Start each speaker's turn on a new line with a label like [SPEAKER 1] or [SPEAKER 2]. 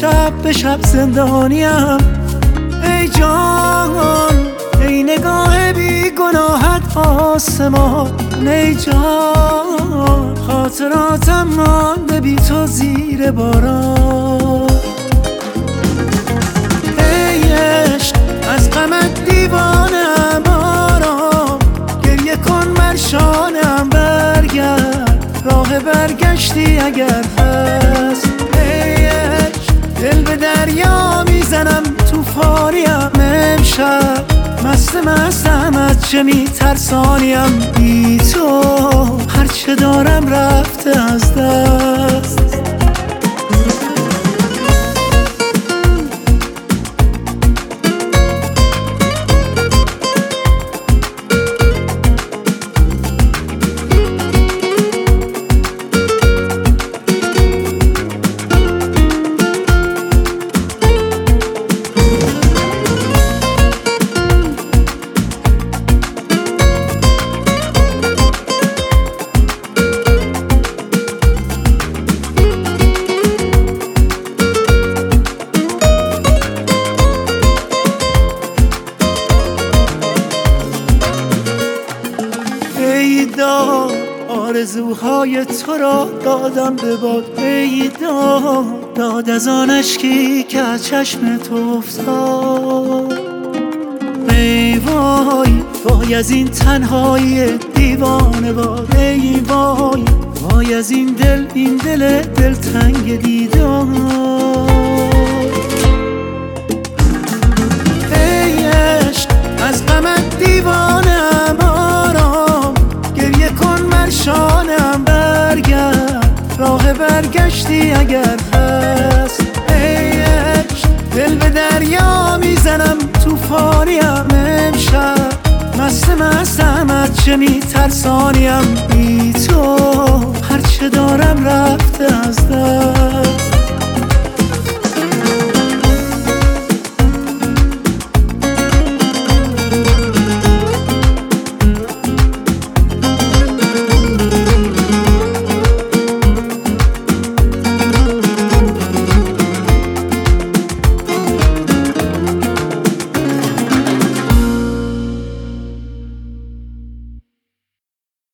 [SPEAKER 1] شب به شب زندانیم. ای جان ای نگاه بی گناهت آسمان. ای جان خاطراتم مانده بی تو زیر باران. ای عشق از غمت دیوانم آرام گریه کن بر شانم برگرد. راه برگشتی اگر هست. امشب مست مستم از چه میترسانیم بی تو؟ هرچه دارم رفته از دست. ای داد آرزوهای تو را دادم به باد. ای داد از آن که از چشم تو افتاد. ای وای وای از این تنهایی دیوانه باد. ای وای وای از این دل این دل دلتنگ دیدار. ای برگشتی اگر هست. ای دل به دریا می‌زنم. تو فاریم امشب. مست مستم از چه میترسانیم؟ بی تو هرچه دارم رفته از دست.